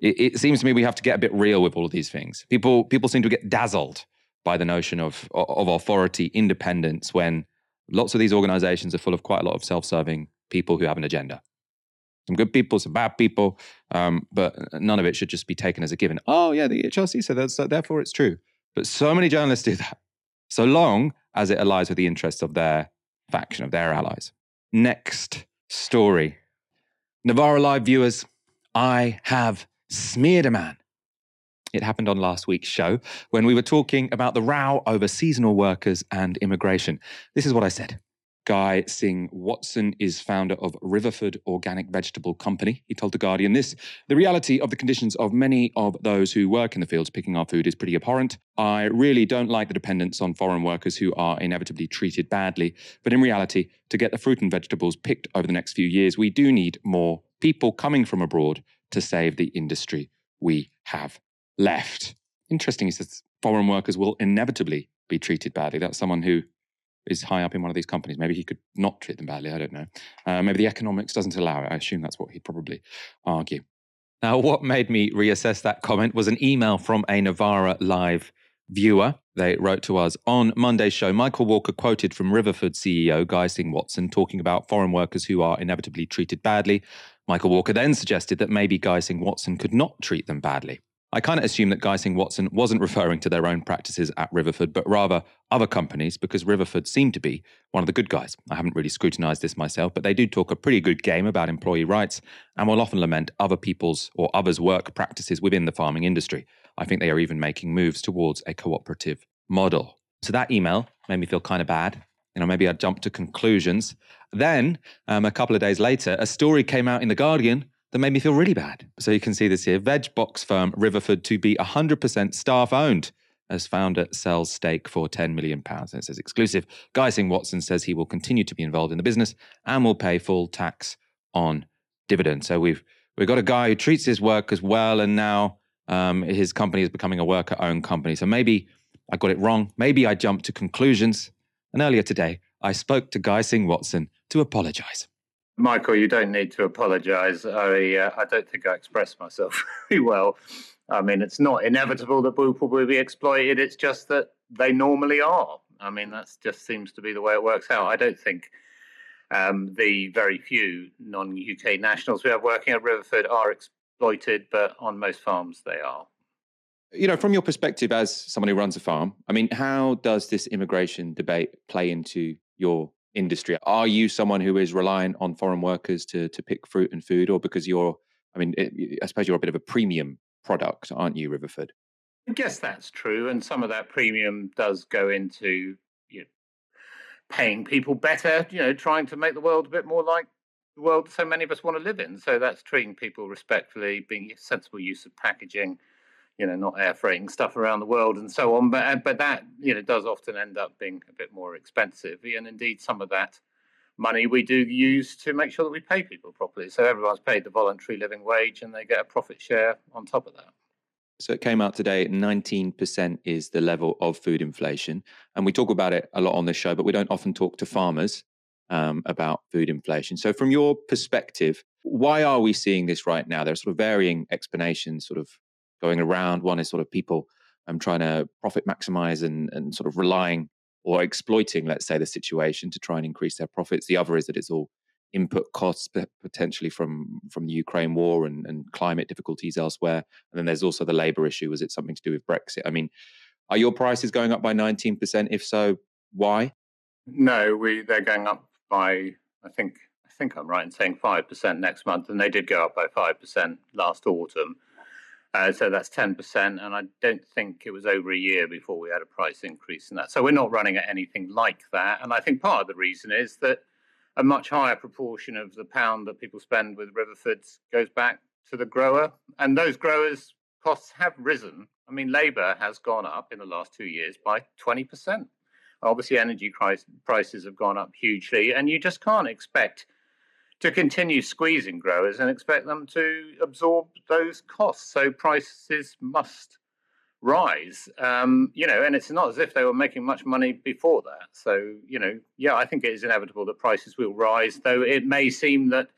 it, it, seems to me we have to get a bit real with all of these things. People, people seem to get dazzled by the notion of, of authority, independence, when lots of these organisations are full of quite a lot of self serving people who have an agenda. Some good people, some bad people, um, but none of it should just be taken as a given. Oh, yeah, the HRC said that, so therefore it's true. But so many journalists do that so long as it aligns with the interests of their faction, of their allies. Next story. Novara Live viewers, I have smeared a man. It happened on last week's show when we were talking about the row over seasonal workers and immigration. This is what I said. Guy Singh Watson is founder of Riverford Organic Vegetable Company. He told The Guardian this The reality of the conditions of many of those who work in the fields picking our food is pretty abhorrent. I really don't like the dependence on foreign workers who are inevitably treated badly. But in reality, to get the fruit and vegetables picked over the next few years, we do need more people coming from abroad to save the industry we have left. Interesting, he says foreign workers will inevitably be treated badly. That's someone who is high up in one of these companies. Maybe he could not treat them badly. I don't know. Uh, maybe the economics doesn't allow it. I assume that's what he'd probably argue. Now, what made me reassess that comment was an email from a Novara Live viewer. They wrote to us on Monday's show. Michael Walker quoted from Riverford CEO Guy Singh Watson talking about foreign workers who are inevitably treated badly. Michael Walker then suggested that maybe Guy Singh Watson could not treat them badly. I kind of assume that Guy Singh Watson wasn't referring to their own practices at Riverford, but rather other companies, because Riverford seemed to be one of the good guys. I haven't really scrutinized this myself, but they do talk a pretty good game about employee rights and will often lament other people's or others' work practices within the farming industry. I think they are even making moves towards a cooperative model. So that email made me feel kind of bad. You know, maybe I jumped to conclusions. Then, um, a couple of days later, a story came out in The Guardian that made me feel really bad. So you can see this here veg box firm Riverford to be 100% staff owned as founder sells stake for 10 million pounds. And it says exclusive. Guy Singh Watson says he will continue to be involved in the business and will pay full tax on dividends. So we've we've got a guy who treats his work as well, and now um, his company is becoming a worker-owned company. So maybe I got it wrong. Maybe I jumped to conclusions. And earlier today, I spoke to Guy Singh Watson to apologise. Michael, you don't need to apologise. I uh, I don't think I expressed myself very well. I mean, it's not inevitable that people will be exploited. It's just that they normally are. I mean, that just seems to be the way it works out. I don't think um, the very few non-UK nationals we have working at Riverford are exploited, but on most farms they are. You know, from your perspective as someone who runs a farm, I mean, how does this immigration debate play into your industry? Are you someone who is reliant on foreign workers to to pick fruit and food, or because you're, I mean, it, I suppose you're a bit of a premium product, aren't you, Riverford? I guess that's true, and some of that premium does go into you know, paying people better. You know, trying to make the world a bit more like the world so many of us want to live in. So that's treating people respectfully, being sensible use of packaging you know, not air freighting stuff around the world and so on. But uh, but that you know does often end up being a bit more expensive, and indeed some of that money we do use to make sure that we pay people properly. So everyone's paid the voluntary living wage, and they get a profit share on top of that. So it came out today. Nineteen percent is the level of food inflation, and we talk about it a lot on this show, but we don't often talk to farmers um, about food inflation. So, from your perspective, why are we seeing this right now? There are sort of varying explanations, sort of going around. One is sort of people um, trying to profit maximize and, and sort of relying or exploiting, let's say, the situation to try and increase their profits. The other is that it's all input costs potentially from from the Ukraine war and, and climate difficulties elsewhere. And then there's also the labor issue. Was it something to do with Brexit? I mean, are your prices going up by 19%? If so, why? No, we they're going up by I think I think I'm right in saying five percent next month, and they did go up by five percent last autumn. Uh, so that's 10%. And I don't think it was over a year before we had a price increase in that. So we're not running at anything like that. And I think part of the reason is that a much higher proportion of the pound that people spend with Riverfords goes back to the grower. And those growers' costs have risen. I mean, labour has gone up in the last two years by 20%. Obviously, energy prices have gone up hugely. And you just can't expect to continue squeezing growers and expect them to absorb those costs. So prices must rise. Um, you know, and it's not as if they were making much money before that. So, you know, yeah, I think it is inevitable that prices will rise, though it may seem that,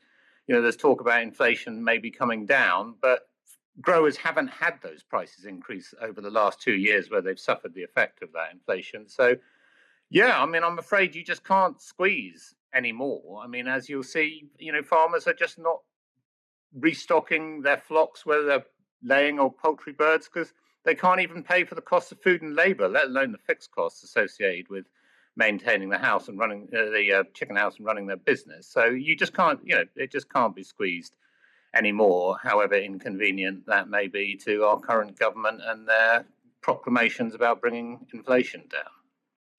you know, there's talk about inflation maybe coming down, but growers haven't had those prices increase over the last two years where they've suffered the effect of that inflation. So, yeah, I mean, I'm afraid you just can't squeeze anymore. I mean, as you'll see, you know, farmers are just not restocking their flocks, whether they're laying or poultry birds, because they can't even pay for the cost of food and labor, let alone the fixed costs associated with maintaining the house and running uh, the uh, chicken house and running their business. So you just can't, you know, it just can't be squeezed anymore, however inconvenient that may be to our current government and their proclamations about bringing inflation down.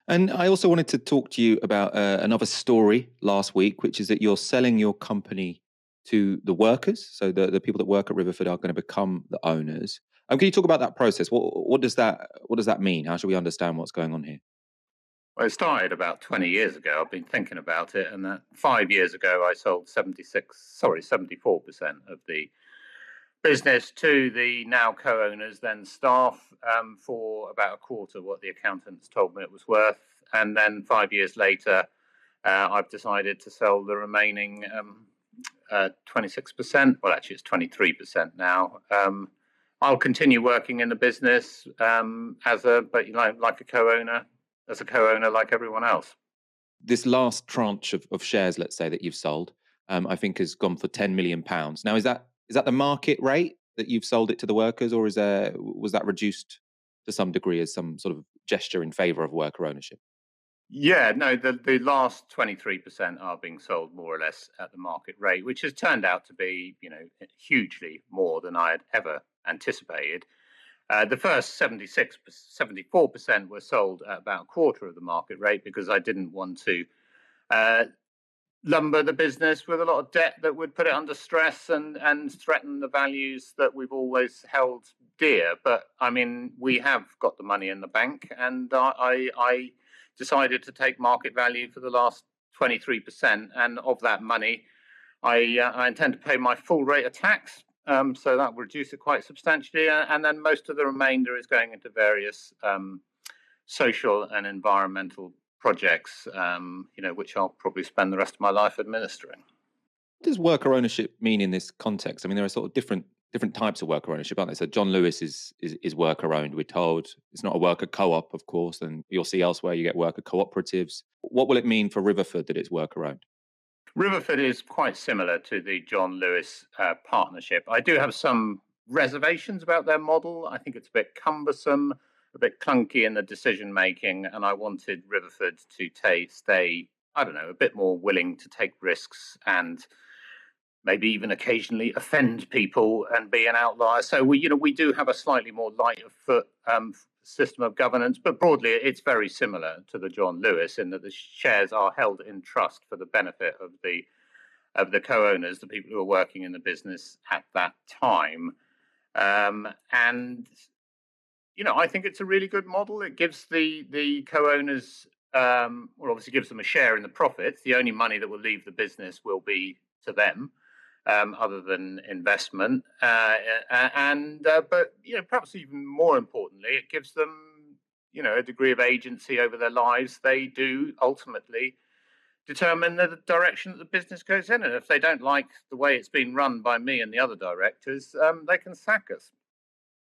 And I also wanted to talk to you about uh, another story last week, which is that you're selling your company to the workers. So the, the people that work at Riverford are going to become the owners. Um, can you talk about that process? What, what does that what does that mean? How should we understand what's going on here? Well, it started about 20 years ago. I've been thinking about it, and that five years ago, I sold 76, sorry, 74% of the business to the now co-owners, then staff, um, for about a quarter what the accountants told me it was worth, and then five years later, uh, I've decided to sell the remaining um, uh, 26%. Well, actually, it's 23% now. Um, I'll continue working in the business um, as a, but you know, like a co-owner as a co-owner like everyone else. This last tranche of, of shares, let's say that you've sold, um, I think has gone for ten million pounds. Now, is that is that the market rate that you've sold it to the workers, or is there was that reduced to some degree as some sort of gesture in favour of worker ownership? Yeah, no, the, the last 23% are being sold more or less at the market rate, which has turned out to be, you know, hugely more than I had ever anticipated. Uh, the first 76, 74% were sold at about a quarter of the market rate because I didn't want to uh, lumber the business with a lot of debt that would put it under stress and, and threaten the values that we've always held dear. But I mean, we have got the money in the bank, and I, I decided to take market value for the last 23%. And of that money, I, uh, I intend to pay my full rate of tax um, so that will reduce it quite substantially. And then most of the remainder is going into various um, social and environmental projects, um, you know, which I'll probably spend the rest of my life administering. What does worker ownership mean in this context? I mean, there are sort of different different types of worker ownership, aren't there? So John Lewis is is, is worker owned. We're told it's not a worker co-op, of course, and you'll see elsewhere you get worker cooperatives. What will it mean for Riverford that it's worker owned? Riverford is quite similar to the John Lewis uh, partnership. I do have some reservations about their model. I think it's a bit cumbersome, a bit clunky in the decision making, and I wanted Riverford to t- stay, I don't know, a bit more willing to take risks and maybe even occasionally offend people and be an outlier. So we, you know, we do have a slightly more light of foot um, system of governance, but broadly it's very similar to the John Lewis in that the shares are held in trust for the benefit of the of the co-owners, the people who are working in the business at that time. Um, and you know, I think it's a really good model. It gives the the co-owners, um, well, obviously gives them a share in the profits. The only money that will leave the business will be to them um, other than investment. Uh, and uh, but you know, perhaps even more importantly, it gives them you know a degree of agency over their lives. They do ultimately determine the direction that the business goes in, and if they don't like the way it's been run by me and the other directors, um, they can sack us.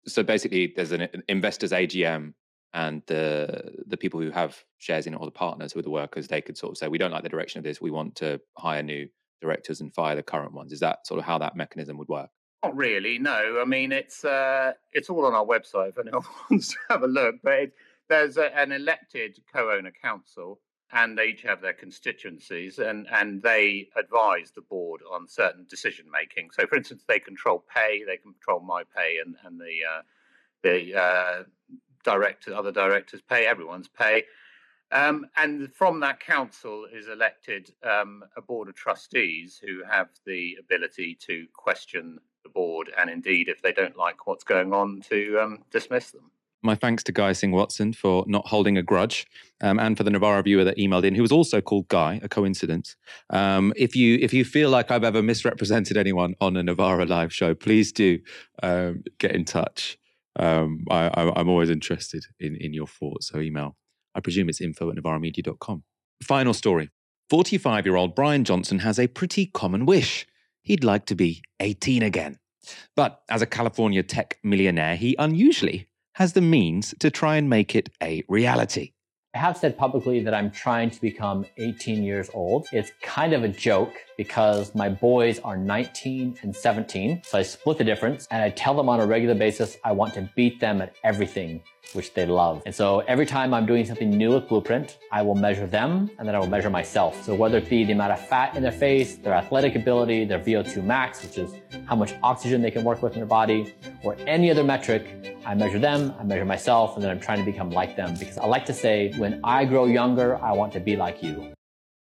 So basically, there's an investors AGM and the the people who have shares in it or the partners who are the workers they could sort of say we don't like the direction of this we want to hire new directors and fire the current ones. Is that sort of how that mechanism would work? Not really. No, I mean it's uh, it's all on our website if anyone wants to have a look. But it, there's a, an elected co-owner council, and they each have their constituencies, and and they advise the board on certain decision making. So, for instance, they control pay, they control my pay, and and the uh, the uh, director, other directors' pay, everyone's pay. Um, and from that council is elected um, a board of trustees who have the ability to question the board, and indeed, if they don't like what's going on, to um, dismiss them. My thanks to Guy Singh Watson for not holding a grudge, um, and for the Novara viewer that emailed in, who was also called Guy, a coincidence. Um, if you if you feel like I've ever misrepresented anyone on a Novara live show, please do um, get in touch. Um, I, am always interested in in your thoughts. So email. I presume it's info at novaramedia.com. Final story. 45 year old Bryan Johnson has a pretty common wish. He'd like to be 18 again. But as a California tech millionaire, he unusually has the means to try and make it a reality. I have said publicly that I'm trying to become 18 years old. It's kind of a joke because my boys are 19 and 17. So I split the difference and I tell them on a regular basis I want to beat them at everything which they love. And so every time I'm doing something new with Blueprint, I will measure them and then I will measure myself. So whether it be the amount of fat in their face, their athletic ability, their VO2 max, which is how much oxygen they can work with in their body, or any other metric, I measure them, I measure myself, and then I'm trying to become like them because I like to say, when I grow younger, I want to be like you.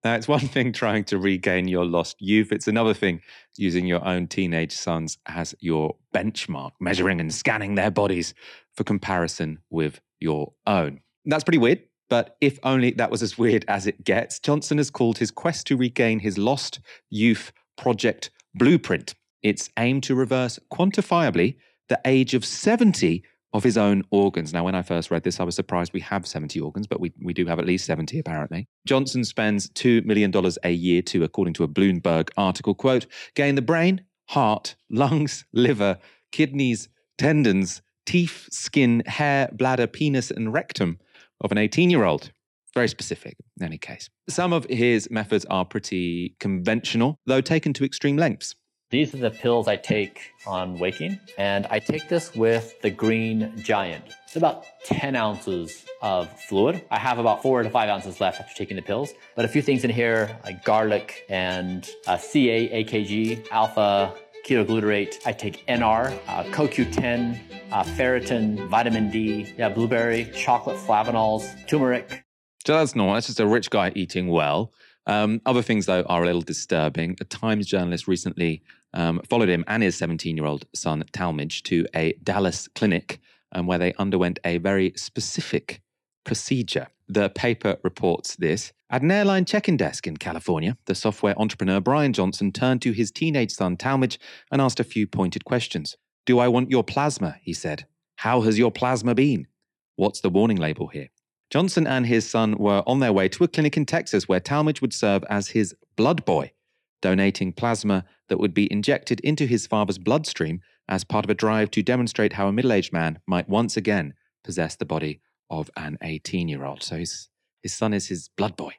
Now, it's one thing trying to regain your lost youth. It's another thing using your own teenage sons as your benchmark, measuring and scanning their bodies for comparison with your own. That's pretty weird, but if only that was as weird as it gets. Johnson has called his quest to regain his lost youth project Blueprint. It's aimed to reverse quantifiably the age of 70 of his own organs. Now, when I first read this, I was surprised we have 70 organs, but we, we do have at least 70 apparently. Johnson spends $2 million a year to, according to a Bloomberg article, quote, gain the brain, heart, lungs, liver, kidneys, tendons, teeth, skin, hair, bladder, penis, and rectum of an 18 year old. Very specific, in any case. Some of his methods are pretty conventional, though taken to extreme lengths. These are the pills I take on waking, and I take this with the Green Giant. It's about 10 ounces of fluid. I have about four to five ounces left after taking the pills, but a few things in here like garlic and uh, CA, AKG, alpha, ketoglutarate. I take NR, uh, CoQ10, uh, ferritin, vitamin D, yeah, blueberry, chocolate flavanols, turmeric. So that's normal. That's just a rich guy eating well. Um, other things, though, are a little disturbing. A Times journalist recently um, followed him and his 17 year old son, Talmage, to a Dallas clinic um, where they underwent a very specific procedure. The paper reports this. At an airline check in desk in California, the software entrepreneur Bryan Johnson turned to his teenage son, Talmage, and asked a few pointed questions. Do I want your plasma? He said. How has your plasma been? What's the warning label here? Johnson and his son were on their way to a clinic in Texas where Talmage would serve as his blood boy donating plasma that would be injected into his father's bloodstream as part of a drive to demonstrate how a middle aged man might once again possess the body of an 18 year old. So his, his son is his blood boy.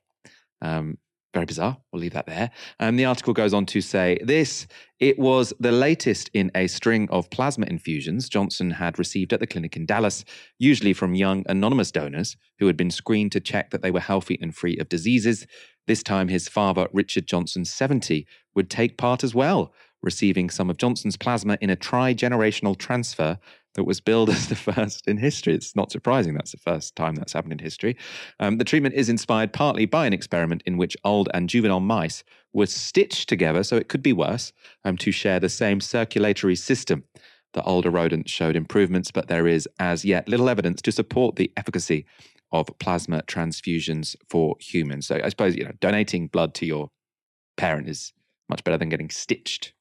Um, very bizarre. We'll leave that there. And the article goes on to say this it was the latest in a string of plasma infusions Johnson had received at the clinic in Dallas, usually from young anonymous donors who had been screened to check that they were healthy and free of diseases. This time, his father, Richard Johnson, 70, would take part as well, receiving some of Johnson's plasma in a tri generational transfer that was billed as the first in history. It's not surprising that's the first time that's happened in history. Um, the treatment is inspired partly by an experiment in which old and juvenile mice were stitched together, so it could be worse, um, to share the same circulatory system. The older rodents showed improvements, but there is as yet little evidence to support the efficacy of plasma transfusions for humans. So I suppose you know donating blood to your parent is much better than getting stitched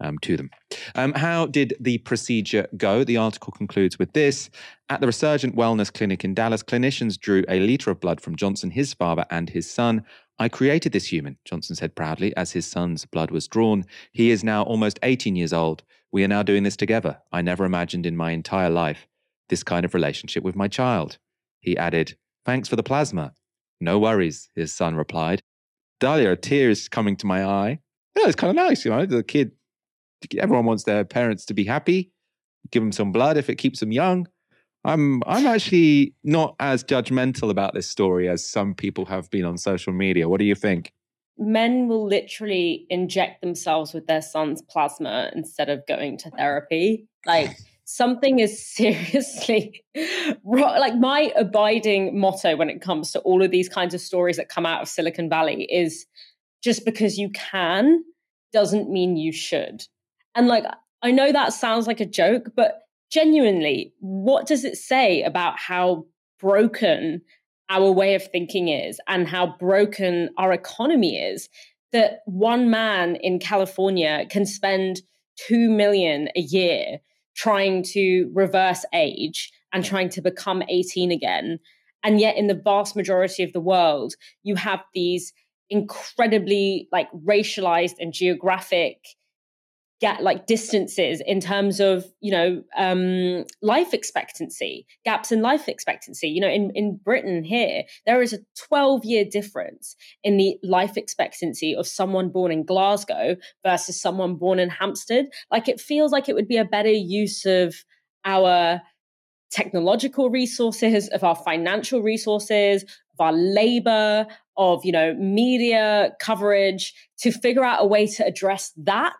um, to them. Um, how did the procedure go? The article concludes with this. At the Resurgent Wellness Clinic in Dallas, clinicians drew a litre of blood from Johnson, his father, and his son. I created this human, Johnson said proudly, as his son's blood was drawn. He is now almost 18 years old. We are now doing this together. I never imagined in my entire life this kind of relationship with my child. He added, Thanks for the plasma. No worries, his son replied. Dahlia, tears coming to my eye. Yeah, it's kind of nice, you know. The kid, everyone wants their parents to be happy. Give them some blood if it keeps them young. I'm I'm actually not as judgmental about this story as some people have been on social media. What do you think? Men will literally inject themselves with their son's plasma instead of going to therapy. Like something is seriously wrong. Like my abiding motto when it comes to all of these kinds of stories that come out of Silicon Valley is just because you can doesn't mean you should. And like, I know that sounds like a joke, but genuinely, what does it say about how broken our way of thinking is and how broken our economy is that one man in California can spend 2 million a year trying to reverse age and trying to become 18 again? And yet in the vast majority of the world you have these incredibly like racialized and geographic get like distances in terms of you know um, life expectancy gaps in life expectancy. You know in, in britain here there is a 12 year difference in the life expectancy of someone born in glasgow versus someone born in hampstead. Like it feels like it would be a better use of our technological resources of our financial resources of our labor of you know media coverage to figure out a way to address that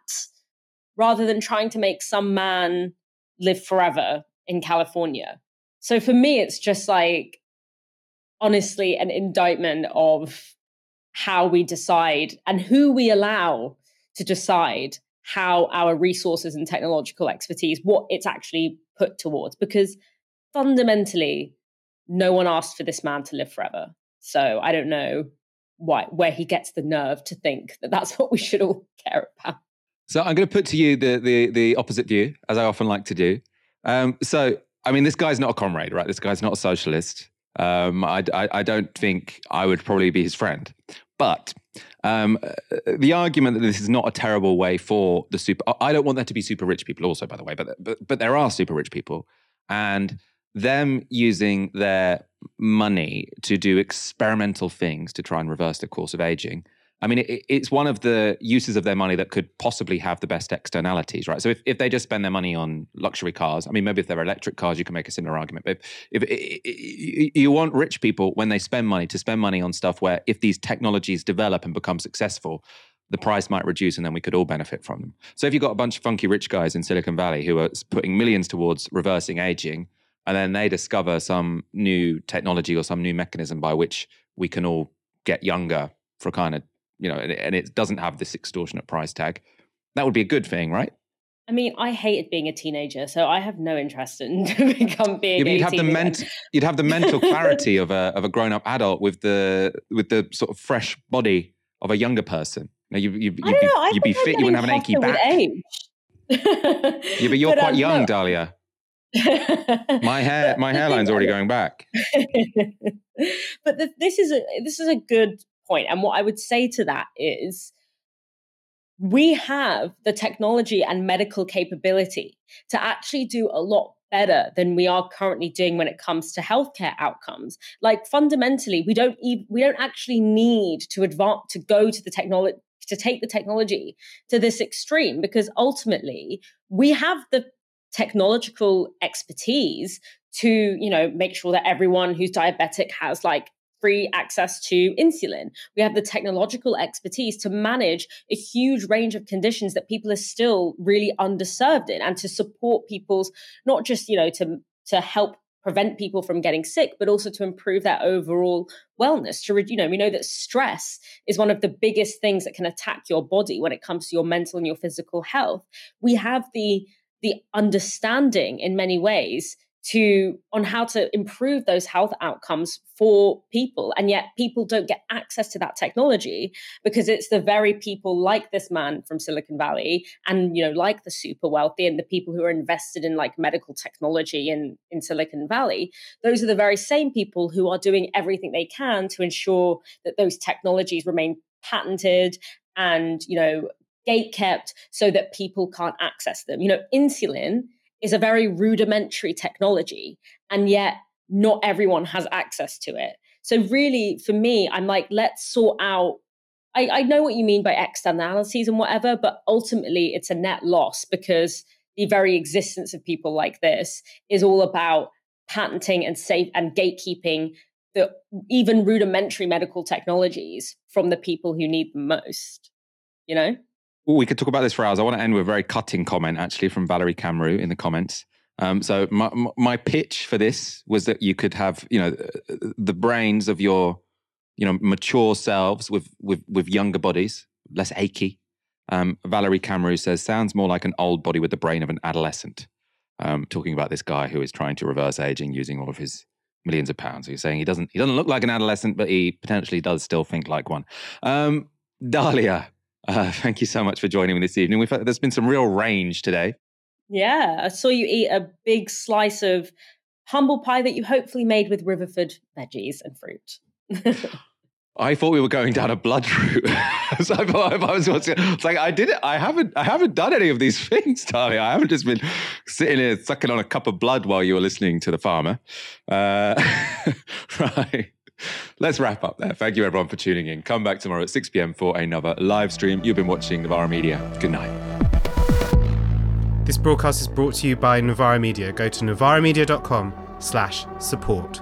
rather than trying to make some man live forever in California. So for me, it's just like, honestly, an indictment of how we decide and who we allow to decide how our resources and technological expertise, what it's actually put towards. Because fundamentally, no one asked for this man to live forever. So I don't know why, where he gets the nerve to think that that's what we should all care about. So I'm going to put to you the the the opposite view, as I often like to do. Um, so I mean, this guy's not a comrade, right? This guy's not a socialist. Um, I, I, I don't think I would probably be his friend. But um, the argument that this is not a terrible way for the super, I don't want there to be super rich people, also, by the way, but but but there are super rich people, and them using their money to do experimental things to try and reverse the course of aging I mean, it, it's one of the uses of their money that could possibly have the best externalities, right? So if, if they just spend their money on luxury cars, I mean, maybe if they're electric cars, you can make a similar argument. But if, if, you want rich people when they spend money to spend money on stuff where if these technologies develop and become successful, the price might reduce and then we could all benefit from them. So if you've got a bunch of funky rich guys in Silicon Valley who are putting millions towards reversing aging, and then they discover some new technology or some new mechanism by which we can all get younger for kind of you know, and, and it doesn't have this extortionate price tag, that would be a good thing, right? I mean, I hated being a teenager, so I have no interest in become being. Yeah, you'd have the ment- you'd have the mental clarity of a of a grown up adult with the with the sort of fresh body of a younger person. Know, you, you, you'd, be, know, you'd be fit. You wouldn't have an achy back. yeah, but you're but, quite um, young, no. Dahlia. my hair, my hairline's already going back. but the, this is a this is a good point. And what I would say to that is we have the technology and medical capability to actually do a lot better than we are currently doing when it comes to healthcare outcomes like fundamentally we don't even we don't actually need to advance to go to the technology to take the technology to this extreme because ultimately we have the technological expertise to you know make sure that everyone who's diabetic has like free access to insulin. We have the technological expertise to manage a huge range of conditions that people are still really underserved in and to support people's not just, you know, to to help prevent people from getting sick but also to improve their overall wellness to you know we know that stress is one of the biggest things that can attack your body when it comes to your mental and your physical health we have the the understanding in many ways to on how to improve those health outcomes for people and yet people don't get access to that technology because it's the very people like this man from silicon valley and you know like the super wealthy and the people who are invested in like medical technology in in silicon valley. Those are the very same people who are doing everything they can to ensure that those technologies remain patented and you know gate kept so that people can't access them. You know insulin is a very rudimentary technology, and yet not everyone has access to it. So, really, for me, I'm like, let's sort out. I, I know what you mean by externalities and whatever, but ultimately, it's a net loss because the very existence of people like this is all about patenting and safe and gatekeeping the even rudimentary medical technologies from the people who need them most. You know? We could talk about this for hours. I want to end with a very cutting comment, actually, from Valerie Camroux in the comments. Um, so my my pitch for this was that you could have, you know, the brains of your, you know, mature selves with with with younger bodies, less achy. Um, Valerie Camroux says sounds more like an old body with the brain of an adolescent. um, talking about this guy who is trying to reverse aging using all of his millions of pounds. He's saying he doesn't he doesn't look like an adolescent, but he potentially does still think like one. Um, Dahlia, uh, thank you so much for joining me this evening. We've there's been some real range today. Yeah, I saw you eat a big slice of humble pie that you hopefully made with Riverford veggies and fruit. I thought we were going down a blood route. so I thought I was, it's like I did it. I haven't. I haven't done any of these things, Tali. I haven't just been sitting here sucking on a cup of blood while you were listening to the farmer. Uh, right. Let's wrap up there. Thank you everyone for tuning in. Come back tomorrow at 6 p.m. for another live stream. You've been watching Novara Media. Good night. This broadcast is brought to you by Novara Media. Go to novaramedia.com slash support.